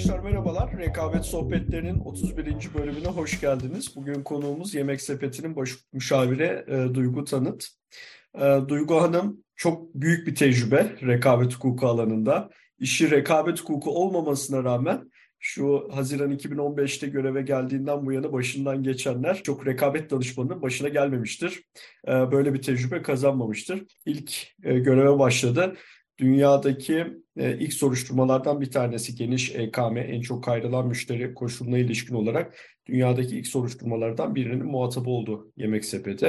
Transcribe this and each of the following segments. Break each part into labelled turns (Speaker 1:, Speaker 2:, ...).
Speaker 1: Arkadaşlar merhabalar. Rekabet Sohbetleri'nin 31. bölümüne hoş geldiniz. Bugün konuğumuz Yemek Sepeti'nin baş müşavire e, Duygu Tanıt. E, Duygu Hanım çok büyük bir tecrübe rekabet hukuku alanında. İşi rekabet hukuku olmamasına rağmen şu Haziran 2015'te göreve geldiğinden bu yana başından geçenler çok rekabet danışmanının başına gelmemiştir. E, böyle bir tecrübe kazanmamıştır. İlk e, göreve başladı dünyadaki e, ilk soruşturmalardan bir tanesi geniş EKM en çok ayrılan müşteri koşuluna ilişkin olarak dünyadaki ilk soruşturmalardan birinin muhatabı oldu Yemek Sepeti.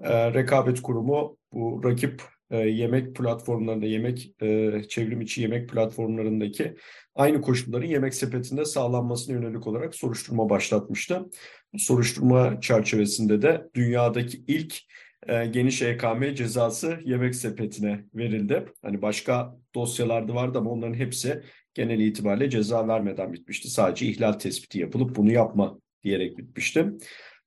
Speaker 1: E, rekabet kurumu bu rakip e, yemek platformlarında, yemek e, çevrim içi yemek platformlarındaki aynı koşulların yemek sepetinde sağlanmasına yönelik olarak soruşturma başlatmıştı. Soruşturma çerçevesinde de dünyadaki ilk e, geniş EKM cezası yemek sepetine verildi. Hani başka dosyalarda vardı ama onların hepsi genel itibariyle ceza vermeden bitmişti. Sadece ihlal tespiti yapılıp bunu yapma diyerek bitmişti.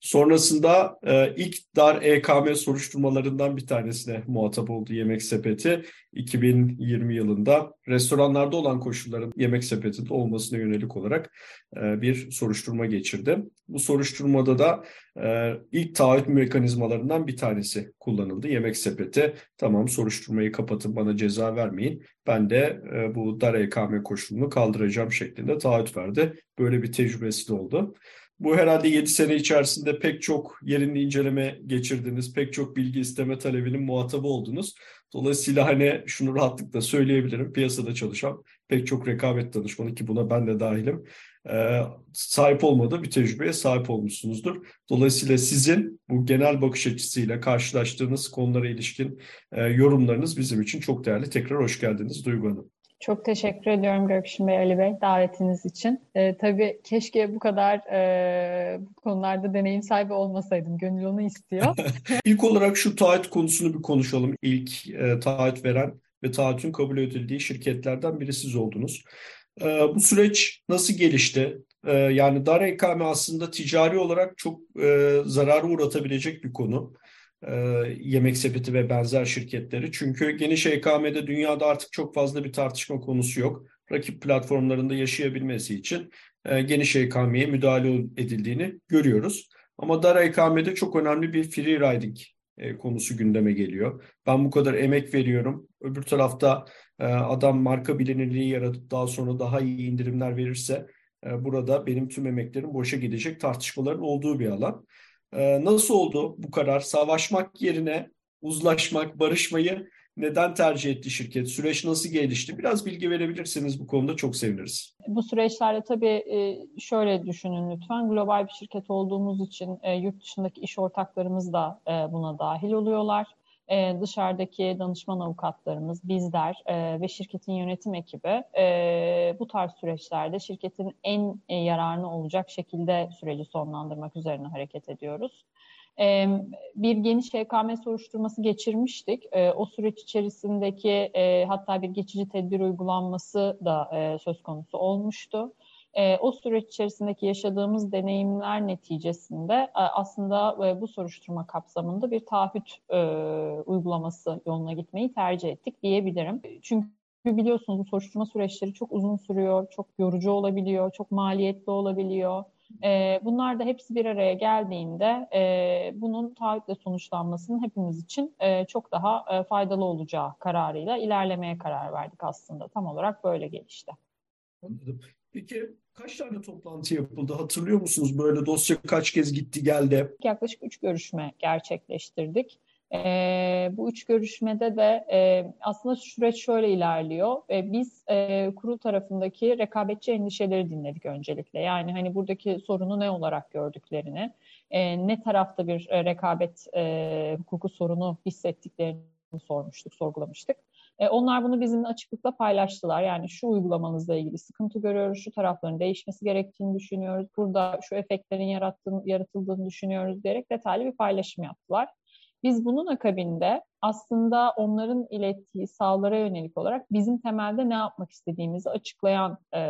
Speaker 1: Sonrasında e, ilk dar EKM soruşturmalarından bir tanesine muhatap oldu Yemek Sepeti. 2020 yılında restoranlarda olan koşulların Yemek Sepeti'de olmasına yönelik olarak e, bir soruşturma geçirdi. Bu soruşturmada da e, ilk taahhüt mekanizmalarından bir tanesi kullanıldı. Yemek Sepeti tamam soruşturmayı kapatın bana ceza vermeyin. Ben de e, bu dar EKM koşulunu kaldıracağım şeklinde taahhüt verdi. Böyle bir tecrübesi de oldu. Bu herhalde 7 sene içerisinde pek çok yerinde inceleme geçirdiniz, pek çok bilgi isteme talebinin muhatabı oldunuz. Dolayısıyla hani şunu rahatlıkla söyleyebilirim. Piyasada çalışan pek çok rekabet danışmanı ki buna ben de dahilim. E, sahip olmadığı bir tecrübeye sahip olmuşsunuzdur. Dolayısıyla sizin bu genel bakış açısıyla karşılaştığınız konulara ilişkin e, yorumlarınız bizim için çok değerli. Tekrar hoş geldiniz Duygu Hanım.
Speaker 2: Çok teşekkür ediyorum Gökşin Bey, Ali Bey davetiniz için. Ee, tabii keşke bu kadar e, bu konularda deneyim sahibi olmasaydım. Gönül onu istiyor.
Speaker 1: İlk olarak şu taahhüt konusunu bir konuşalım. İlk e, taahhüt veren ve taahhütün kabul edildiği şirketlerden biri siz oldunuz. E, bu süreç nasıl gelişti? E, yani dar ikame aslında ticari olarak çok e, zararı uğratabilecek bir konu e, Yemek Sepeti ve benzer şirketleri. Çünkü geniş EKM'de dünyada artık çok fazla bir tartışma konusu yok. Rakip platformlarında yaşayabilmesi için e, geniş EKM'ye müdahale edildiğini görüyoruz. Ama dar EKM'de çok önemli bir free riding e, konusu gündeme geliyor. Ben bu kadar emek veriyorum. Öbür tarafta e, adam marka bilinirliği yaratıp daha sonra daha iyi indirimler verirse e, burada benim tüm emeklerim boşa gidecek tartışmaların olduğu bir alan. Ee, nasıl oldu bu karar? Savaşmak yerine uzlaşmak, barışmayı neden tercih etti şirket? Süreç nasıl gelişti? Biraz bilgi verebilirseniz bu konuda çok seviniriz.
Speaker 2: Bu süreçlerde tabii e, şöyle düşünün lütfen. Global bir şirket olduğumuz için e, yurt dışındaki iş ortaklarımız da e, buna dahil oluyorlar e, dışarıdaki danışman avukatlarımız, bizler e, ve şirketin yönetim ekibi e, bu tarz süreçlerde şirketin en e, yararına olacak şekilde süreci sonlandırmak üzerine hareket ediyoruz. E, bir geniş HKM soruşturması geçirmiştik. E, o süreç içerisindeki e, hatta bir geçici tedbir uygulanması da e, söz konusu olmuştu e, o süreç içerisindeki yaşadığımız deneyimler neticesinde e, aslında e, bu soruşturma kapsamında bir taahhüt e, uygulaması yoluna gitmeyi tercih ettik diyebilirim. Çünkü biliyorsunuz bu soruşturma süreçleri çok uzun sürüyor, çok yorucu olabiliyor, çok maliyetli olabiliyor. E, bunlar da hepsi bir araya geldiğinde e, bunun taahhütle sonuçlanmasının hepimiz için e, çok daha e, faydalı olacağı kararıyla ilerlemeye karar verdik aslında. Tam olarak böyle gelişti.
Speaker 1: Anladım. Peki kaç tane toplantı yapıldı? Hatırlıyor musunuz? Böyle dosya kaç kez gitti geldi?
Speaker 2: Yaklaşık üç görüşme gerçekleştirdik. E, bu üç görüşmede de e, aslında süreç şöyle ilerliyor. E, biz e, kurul tarafındaki rekabetçi endişeleri dinledik öncelikle. Yani hani buradaki sorunu ne olarak gördüklerini, e, ne tarafta bir e, rekabet e, hukuku sorunu hissettiklerini sormuştuk, sorgulamıştık. E, onlar bunu bizimle açıklıkla paylaştılar. Yani şu uygulamanızla ilgili sıkıntı görüyoruz, şu tarafların değişmesi gerektiğini düşünüyoruz, burada şu efektlerin yarattığını, yaratıldığını düşünüyoruz diyerek detaylı bir paylaşım yaptılar. Biz bunun akabinde aslında onların ilettiği sağlara yönelik olarak bizim temelde ne yapmak istediğimizi açıklayan e,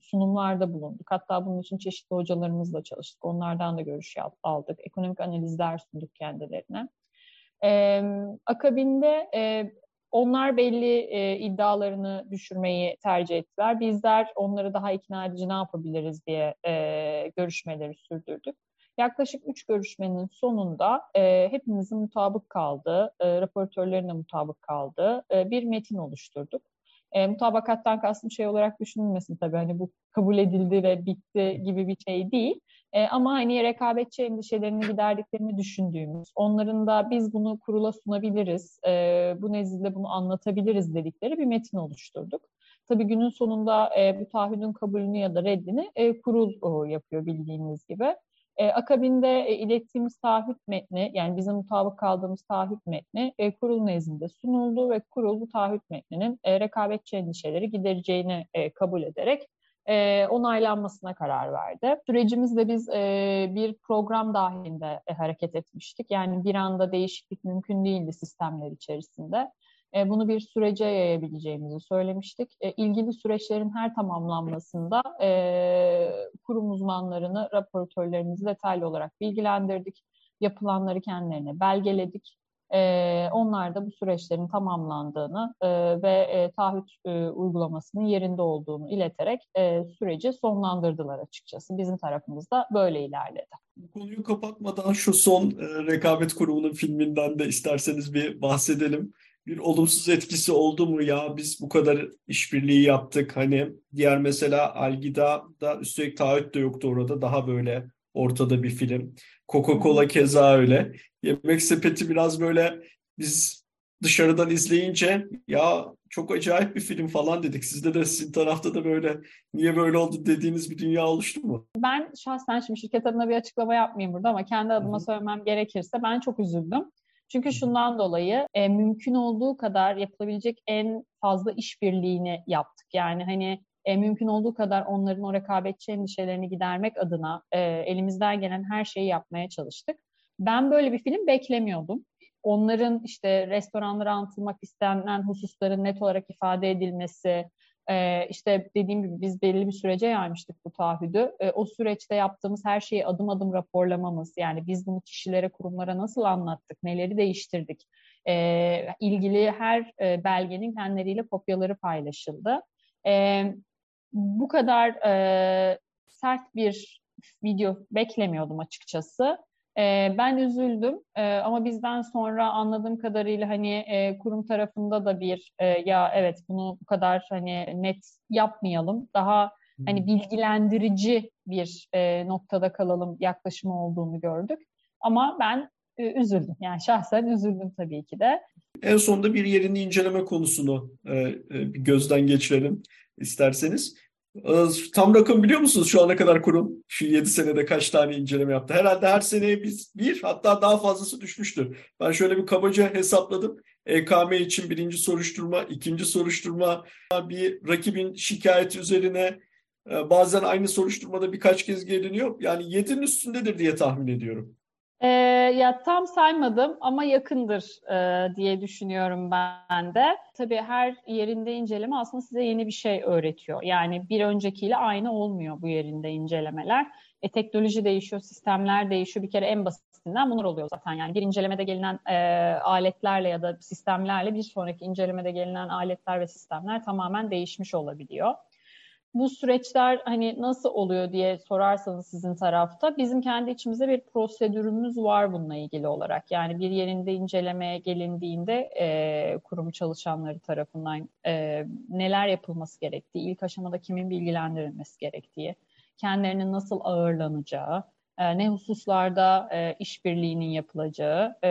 Speaker 2: sunumlarda bulunduk. Hatta bunun için çeşitli hocalarımızla çalıştık. Onlardan da görüş aldık. Ekonomik analizler sunduk kendilerine. E, akabinde e, Onlar belli e, iddialarını düşürmeyi tercih ettiler. Bizler onları daha ikna edici ne yapabiliriz diye e, görüşmeleri sürdürdük. Yaklaşık üç görüşmenin sonunda e, hepimizin mutabık kaldığı, e, raportörlerin de mutabık kaldığı e, bir metin oluşturduk. E, mutabakattan kastım şey olarak düşünülmesin tabii hani bu kabul edildi ve bitti gibi bir şey değil. E, ama hani rekabetçi endişelerini giderdiklerini düşündüğümüz, onların da biz bunu kurula sunabiliriz, e, bu nezdinde bunu anlatabiliriz dedikleri bir metin oluşturduk. Tabii günün sonunda e, bu taahhüdün kabulünü ya da reddini e, kurul o, yapıyor bildiğiniz gibi. E, akabinde e, ilettiğimiz taahhüt metni, yani bizim mutabık kaldığımız taahhüt metni e, kurul nezdinde sunuldu ve kurul bu taahhüt metninin e, rekabetçi endişeleri gidereceğini e, kabul ederek e, onaylanmasına karar verdi. Sürecimizde biz e, bir program dahilinde e, hareket etmiştik. Yani bir anda değişiklik mümkün değildi sistemler içerisinde. E, bunu bir sürece yayabileceğimizi söylemiştik. E, ilgili süreçlerin her tamamlanmasında e, kurum uzmanlarını, raportörlerimizi detaylı olarak bilgilendirdik. Yapılanları kendilerine belgeledik. E, onlar da bu süreçlerin tamamlandığını ve e, taahhüt uygulamasının yerinde olduğunu ileterek süreci sonlandırdılar açıkçası. Bizim tarafımızda böyle ilerledi.
Speaker 1: Bu konuyu kapatmadan şu son rekabet kurumunun filminden de isterseniz bir bahsedelim bir olumsuz etkisi oldu mu ya biz bu kadar işbirliği yaptık hani diğer mesela Algida üstelik taahhüt de yoktu orada daha böyle ortada bir film. Coca-Cola keza öyle. Yemek sepeti biraz böyle biz dışarıdan izleyince ya çok acayip bir film falan dedik. Sizde de sizin tarafta da böyle niye böyle oldu dediğiniz bir dünya oluştu mu?
Speaker 2: Ben şahsen şimdi şirket adına bir açıklama yapmayayım burada ama kendi adıma Hı-hı. söylemem gerekirse ben çok üzüldüm. Çünkü şundan dolayı e, mümkün olduğu kadar yapılabilecek en fazla işbirliğini yaptık. Yani hani e, mümkün olduğu kadar onların o rekabetçi endişelerini gidermek adına e, elimizden gelen her şeyi yapmaya çalıştık. Ben böyle bir film beklemiyordum. Onların işte restoranlara anlatılmak istenen hususların net olarak ifade edilmesi, ee, işte dediğim gibi biz belli bir sürece yaymıştık bu taahhüdü. Ee, o süreçte yaptığımız her şeyi adım adım raporlamamız, yani biz bunu kişilere, kurumlara nasıl anlattık, neleri değiştirdik, ee, ilgili her e, belgenin kendileriyle kopyaları paylaşıldı. Bu kadar e, sert bir video beklemiyordum açıkçası. E, ben üzüldüm e, ama bizden sonra anladığım kadarıyla hani e, kurum tarafında da bir e, ya evet bunu bu kadar hani net yapmayalım daha hani bilgilendirici bir e, noktada kalalım yaklaşımı olduğunu gördük. Ama ben e, üzüldüm yani şahsen üzüldüm tabii ki de.
Speaker 1: En sonunda bir yerini inceleme konusunu e, e, bir gözden geçirelim isterseniz. Ee, tam rakam biliyor musunuz şu ana kadar kurum? Şu 7 senede kaç tane inceleme yaptı? Herhalde her seneye biz bir hatta daha fazlası düşmüştür. Ben şöyle bir kabaca hesapladım. EKM için birinci soruşturma, ikinci soruşturma, bir rakibin şikayeti üzerine e, bazen aynı soruşturmada birkaç kez geliniyor. Yani 7'nin üstündedir diye tahmin ediyorum.
Speaker 2: E, ya tam saymadım ama yakındır e, diye düşünüyorum ben de. Tabii her yerinde inceleme aslında size yeni bir şey öğretiyor. Yani bir öncekiyle aynı olmuyor bu yerinde incelemeler. E, teknoloji değişiyor, sistemler değişiyor. Bir kere en basitinden bunlar oluyor zaten. Yani bir incelemede gelinen e, aletlerle ya da sistemlerle bir sonraki incelemede gelinen aletler ve sistemler tamamen değişmiş olabiliyor bu süreçler hani nasıl oluyor diye sorarsanız sizin tarafta bizim kendi içimizde bir prosedürümüz var bununla ilgili olarak. Yani bir yerinde incelemeye gelindiğinde e, kurum çalışanları tarafından e, neler yapılması gerektiği, ilk aşamada kimin bilgilendirilmesi gerektiği, kendilerinin nasıl ağırlanacağı, e, ne hususlarda e, işbirliğinin yapılacağı e,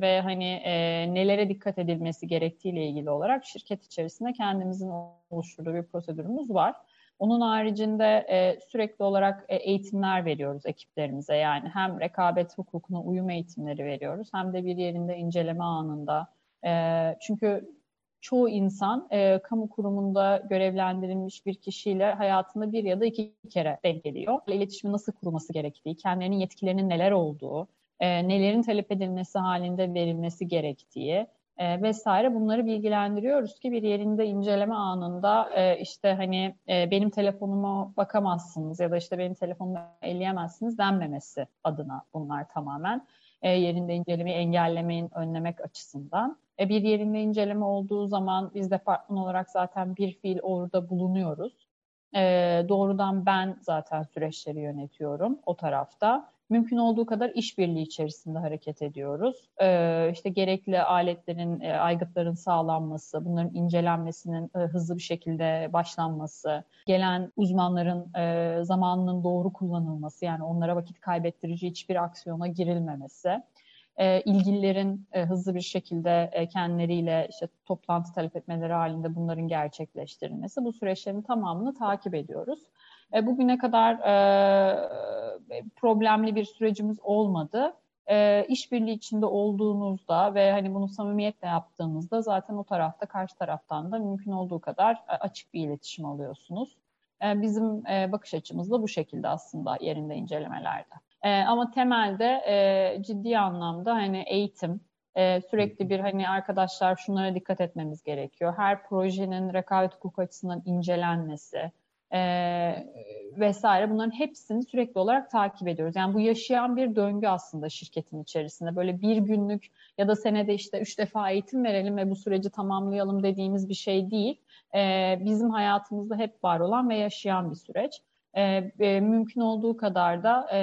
Speaker 2: ve hani e, nelere dikkat edilmesi gerektiğiyle ilgili olarak şirket içerisinde kendimizin oluşturduğu bir prosedürümüz var. Onun haricinde e, sürekli olarak e, eğitimler veriyoruz ekiplerimize. Yani hem rekabet hukukuna uyum eğitimleri veriyoruz hem de bir yerinde inceleme anında. E, çünkü çoğu insan e, kamu kurumunda görevlendirilmiş bir kişiyle hayatında bir ya da iki kere denk geliyor. İletişimi nasıl kurulması gerektiği, kendilerinin yetkilerinin neler olduğu, e, nelerin talep edilmesi halinde verilmesi gerektiği e, vesaire bunları bilgilendiriyoruz ki bir yerinde inceleme anında e, işte hani e, benim telefonuma bakamazsınız ya da işte benim telefonumu elleyemezsiniz denmemesi adına bunlar tamamen. E, yerinde incelemeyi engellemeyin, önlemek açısından. E, bir yerinde inceleme olduğu zaman biz departman olarak zaten bir fiil orada bulunuyoruz. E, doğrudan ben zaten süreçleri yönetiyorum o tarafta mümkün olduğu kadar işbirliği içerisinde hareket ediyoruz. Ee, işte gerekli aletlerin, e, aygıtların sağlanması, bunların incelenmesinin e, hızlı bir şekilde başlanması, gelen uzmanların e, zamanının doğru kullanılması, yani onlara vakit kaybettirici hiçbir aksiyona girilmemesi, e, ilgililerin e, hızlı bir şekilde e, kendileriyle işte toplantı talep etmeleri halinde bunların gerçekleştirilmesi, bu süreçlerin tamamını takip ediyoruz. E, bugüne kadar e, problemli bir sürecimiz olmadı. E, işbirliği içinde olduğunuzda ve hani bunu samimiyetle yaptığınızda zaten o tarafta karşı taraftan da mümkün olduğu kadar e, açık bir iletişim alıyorsunuz. E, bizim e, bakış açımız da bu şekilde aslında yerinde incelemelerde. E, ama temelde e, ciddi anlamda hani eğitim, e, sürekli bir hani arkadaşlar şunlara dikkat etmemiz gerekiyor. Her projenin rekabet hukuku açısından incelenmesi, e, vesaire bunların hepsini sürekli olarak takip ediyoruz. Yani bu yaşayan bir döngü aslında şirketin içerisinde. Böyle bir günlük ya da senede işte üç defa eğitim verelim ve bu süreci tamamlayalım dediğimiz bir şey değil. E, bizim hayatımızda hep var olan ve yaşayan bir süreç. E, e, mümkün olduğu kadar da e,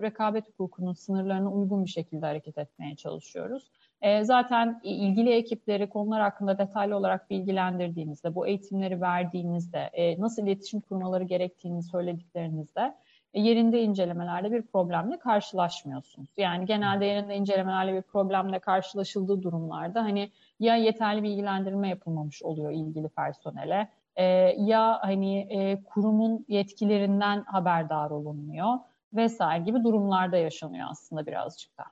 Speaker 2: rekabet hukukunun sınırlarına uygun bir şekilde hareket etmeye çalışıyoruz. E, zaten ilgili ekipleri konular hakkında detaylı olarak bilgilendirdiğinizde, bu eğitimleri verdiğinizde, e, nasıl iletişim kurmaları gerektiğini söylediklerinizde e, yerinde incelemelerde bir problemle karşılaşmıyorsunuz. Yani genelde yerinde incelemelerle bir problemle karşılaşıldığı durumlarda hani ya yeterli bilgilendirme yapılmamış oluyor ilgili personele ya hani kurumun yetkilerinden haberdar olunmuyor vesaire gibi durumlarda yaşanıyor aslında birazcık da.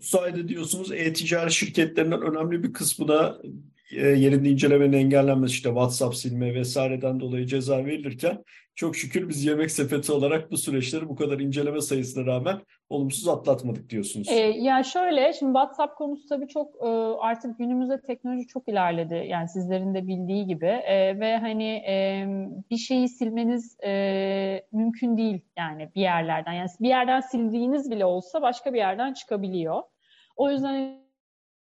Speaker 1: Bu sayede diyorsunuz e-ticaret şirketlerinden önemli bir kısmı da e, yerinde incelemenin engellenmesi işte WhatsApp silme vesaireden dolayı ceza verilirken çok şükür biz yemek sepeti olarak bu süreçleri bu kadar inceleme sayısına rağmen olumsuz atlatmadık diyorsunuz.
Speaker 2: E, ya şöyle şimdi WhatsApp konusu tabii çok e, artık günümüzde teknoloji çok ilerledi. Yani sizlerin de bildiği gibi e, ve hani e, bir şeyi silmeniz e, mümkün değil yani bir yerlerden. Yani bir yerden sildiğiniz bile olsa başka bir yerden çıkabiliyor. O yüzden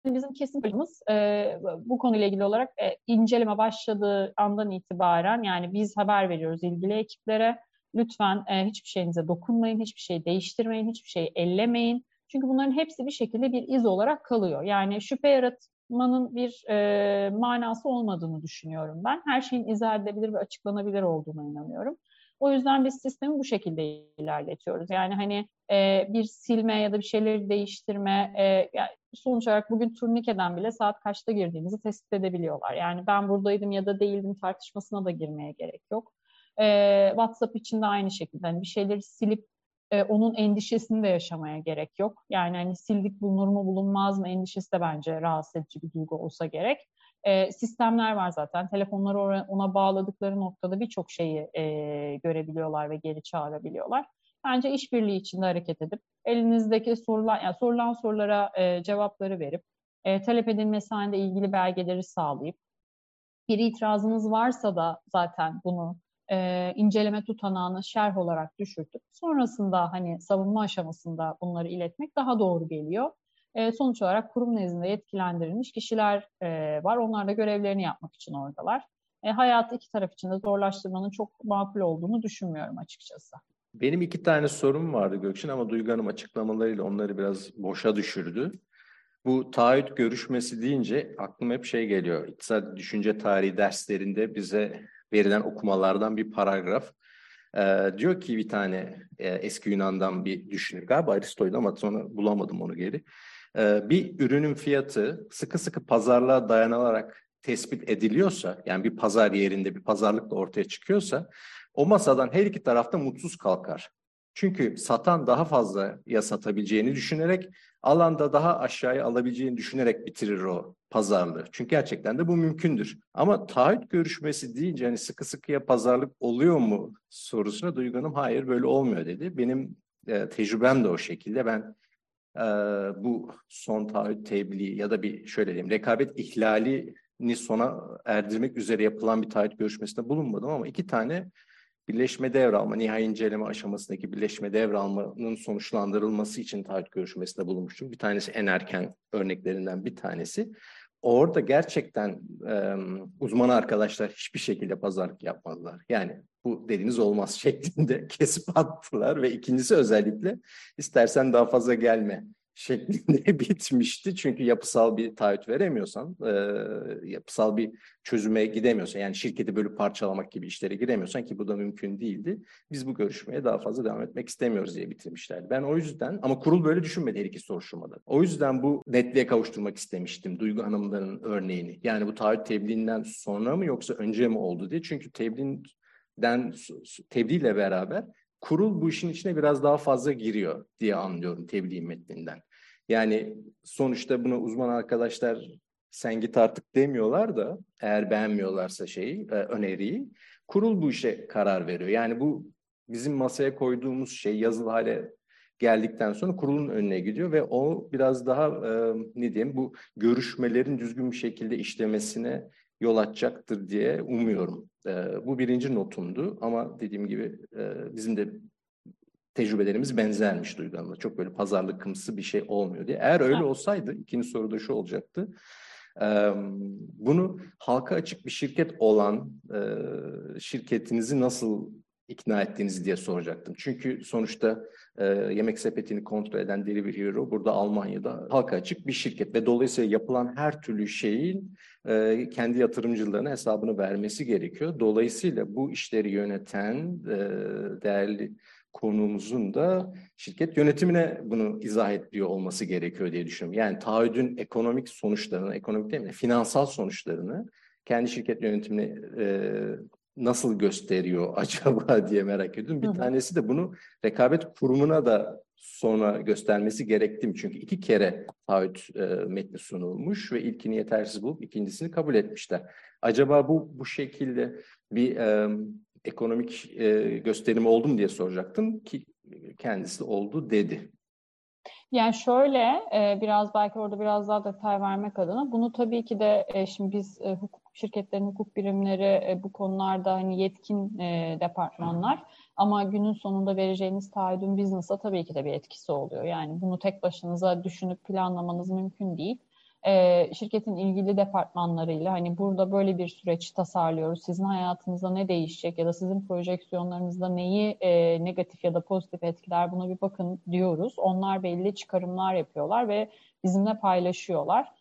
Speaker 2: bizim kesin bölümümüz e, bu konuyla ilgili olarak e, inceleme başladığı andan itibaren yani biz haber veriyoruz ilgili ekiplere. Lütfen e, hiçbir şeyinize dokunmayın, hiçbir şey değiştirmeyin, hiçbir şey ellemeyin. Çünkü bunların hepsi bir şekilde bir iz olarak kalıyor. Yani şüphe yaratmanın bir e, manası olmadığını düşünüyorum ben. Her şeyin izah edilebilir ve açıklanabilir olduğuna inanıyorum. O yüzden biz sistemi bu şekilde ilerletiyoruz. Yani hani e, bir silme ya da bir şeyleri değiştirme, e, yani sonuç olarak bugün turnikeden bile saat kaçta girdiğimizi tespit edebiliyorlar. Yani ben buradaydım ya da değildim tartışmasına da girmeye gerek yok. E, WhatsApp için de aynı şekilde hani bir şeyleri silip e, onun endişesini de yaşamaya gerek yok. Yani hani sildik bulunur mu bulunmaz mı endişesi de bence rahatsız edici bir duygu olsa gerek. E, sistemler var zaten. Telefonları ona bağladıkları noktada birçok şeyi e, görebiliyorlar ve geri çağırabiliyorlar. Bence işbirliği içinde hareket edip elinizdeki sorulan, yani sorulan sorulara e, cevapları verip e, talep edilmesi halinde ilgili belgeleri sağlayıp bir itirazınız varsa da zaten bunu e, inceleme tutanağını şerh olarak düşürtüp sonrasında hani savunma aşamasında bunları iletmek daha doğru geliyor. E, sonuç olarak kurum nezdinde yetkilendirilmiş kişiler e, var. Onlar da görevlerini yapmak için oradalar. E, hayatı iki taraf için de zorlaştırmanın çok makul olduğunu düşünmüyorum açıkçası.
Speaker 3: Benim iki tane sorum vardı Gökçin ama Duygu Hanım açıklamalarıyla onları biraz boşa düşürdü. Bu taahhüt görüşmesi deyince aklıma hep şey geliyor. İktisat düşünce tarihi derslerinde bize verilen okumalardan bir paragraf. Ee, diyor ki bir tane e, eski Yunan'dan bir düşünür galiba Aristo'ydu ama sonra bulamadım onu geri. Ee, bir ürünün fiyatı sıkı sıkı pazarlığa dayanılarak tespit ediliyorsa yani bir pazar yerinde bir pazarlıkla ortaya çıkıyorsa o masadan her iki tarafta mutsuz kalkar. Çünkü satan daha fazla ya satabileceğini düşünerek, alanda daha aşağıya alabileceğini düşünerek bitirir o pazarlığı. Çünkü gerçekten de bu mümkündür. Ama taahhüt görüşmesi deyince hani sıkı sıkıya pazarlık oluyor mu sorusuna Duygu Hanım hayır böyle olmuyor dedi. Benim e, tecrübem de o şekilde. Ben e, bu son taahhüt tebliği ya da bir şöyle diyeyim rekabet ihlalini sona erdirmek üzere yapılan bir taahhüt görüşmesinde bulunmadım ama iki tane birleşme devralma, nihai inceleme aşamasındaki birleşme devralmanın sonuçlandırılması için taahhüt görüşmesinde bulunmuştum. Bir tanesi en erken örneklerinden bir tanesi. Orada gerçekten e, uzman arkadaşlar hiçbir şekilde pazarlık yapmadılar. Yani bu dediğiniz olmaz şeklinde kesip attılar ve ikincisi özellikle istersen daha fazla gelme şeklinde bitmişti. Çünkü yapısal bir taahhüt veremiyorsan, e, yapısal bir çözüme gidemiyorsan, yani şirketi bölüp parçalamak gibi işlere giremiyorsan ki bu da mümkün değildi. Biz bu görüşmeye daha fazla devam etmek istemiyoruz diye bitirmişlerdi. Ben o yüzden, ama kurul böyle düşünmedi her iki soruşturmada. O yüzden bu netliğe kavuşturmak istemiştim Duygu Hanımların örneğini. Yani bu taahhüt tebliğinden sonra mı yoksa önce mi oldu diye. Çünkü tebliğden, tebliğle beraber kurul bu işin içine biraz daha fazla giriyor diye anlıyorum tebliğ metninden. Yani sonuçta buna uzman arkadaşlar sen git artık demiyorlar da eğer beğenmiyorlarsa şeyi, e, öneriyi kurul bu işe karar veriyor. Yani bu bizim masaya koyduğumuz şey yazılı hale geldikten sonra kurulun önüne gidiyor ve o biraz daha e, ne diyeyim bu görüşmelerin düzgün bir şekilde işlemesine yol açacaktır diye umuyorum. E, bu birinci notumdu ama dediğim gibi e, bizim de tecrübelerimiz benzermiş Duygu Hanım'la. Çok böyle pazarlıkımsı bir şey olmuyor diye. Eğer öyle olsaydı ikinci soru da şu olacaktı. Bunu halka açık bir şirket olan şirketinizi nasıl ikna ettiğinizi diye soracaktım. Çünkü sonuçta e, yemek sepetini kontrol eden Delivery Hero burada Almanya'da halka açık bir şirket ve dolayısıyla yapılan her türlü şeyin e, kendi yatırımcılarına hesabını vermesi gerekiyor. Dolayısıyla bu işleri yöneten e, değerli konuğumuzun da şirket yönetimine bunu izah ediyor olması gerekiyor diye düşünüyorum. Yani taahhüdün ekonomik sonuçlarını, ekonomik değil mi, finansal sonuçlarını kendi şirket yönetimine e, nasıl gösteriyor acaba diye merak ediyorum. Bir hı hı. tanesi de bunu rekabet kurumuna da sonra göstermesi gerekti Çünkü iki kere taahhüt e, metni sunulmuş ve ilkini yetersiz bulup ikincisini kabul etmişler. Acaba bu bu şekilde bir e, ekonomik e, gösterim oldu mu diye soracaktım ki kendisi oldu dedi.
Speaker 2: Yani şöyle e, biraz belki orada biraz daha detay vermek adına bunu tabii ki de e, şimdi biz e, hukuk şirketlerin hukuk birimleri bu konularda hani yetkin departmanlar ama günün sonunda vereceğiniz taahhüdün business'a tabii ki de bir etkisi oluyor. Yani bunu tek başınıza düşünüp planlamanız mümkün değil e, şirketin ilgili departmanlarıyla hani burada böyle bir süreç tasarlıyoruz. Sizin hayatınızda ne değişecek ya da sizin projeksiyonlarınızda neyi e, negatif ya da pozitif etkiler buna bir bakın diyoruz. Onlar belli çıkarımlar yapıyorlar ve bizimle paylaşıyorlar.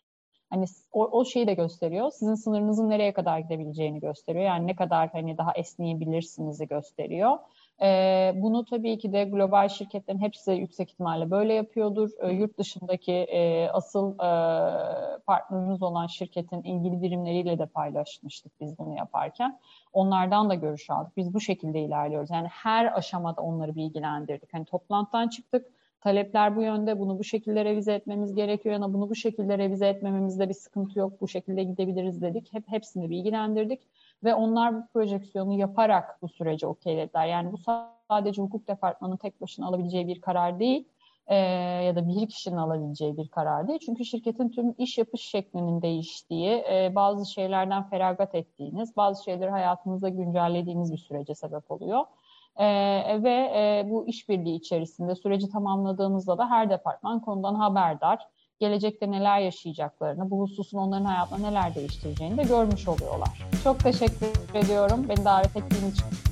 Speaker 2: Hani o, o şeyi de gösteriyor. Sizin sınırınızın nereye kadar gidebileceğini gösteriyor. Yani ne kadar hani daha esneyebilirsinizi gösteriyor. E, bunu tabii ki de global şirketlerin hepsi yüksek ihtimalle böyle yapıyordur. E, yurt dışındaki e, asıl e, partnerimiz olan şirketin ilgili birimleriyle de paylaşmıştık biz bunu yaparken. Onlardan da görüş aldık. Biz bu şekilde ilerliyoruz. Yani her aşamada onları bilgilendirdik. Hani toplantıdan çıktık. Talepler bu yönde. Bunu bu şekilde revize etmemiz gerekiyor. Yani bunu bu şekilde revize etmememizde bir sıkıntı yok. Bu şekilde gidebiliriz dedik. Hep hepsini bilgilendirdik ve onlar bu projeksiyonu yaparak bu süreci okeylediler. Yani bu sadece hukuk departmanının tek başına alabileceği bir karar değil e, ya da bir kişinin alabileceği bir karar değil. Çünkü şirketin tüm iş yapış şeklinin değiştiği, e, bazı şeylerden feragat ettiğiniz, bazı şeyleri hayatınızda güncellediğiniz bir sürece sebep oluyor. E, ve e, bu işbirliği içerisinde süreci tamamladığınızda da her departman konudan haberdar gelecekte neler yaşayacaklarını, bu hususun onların hayatına neler değiştireceğini de görmüş oluyorlar. Çok teşekkür ediyorum beni davet ettiğin için.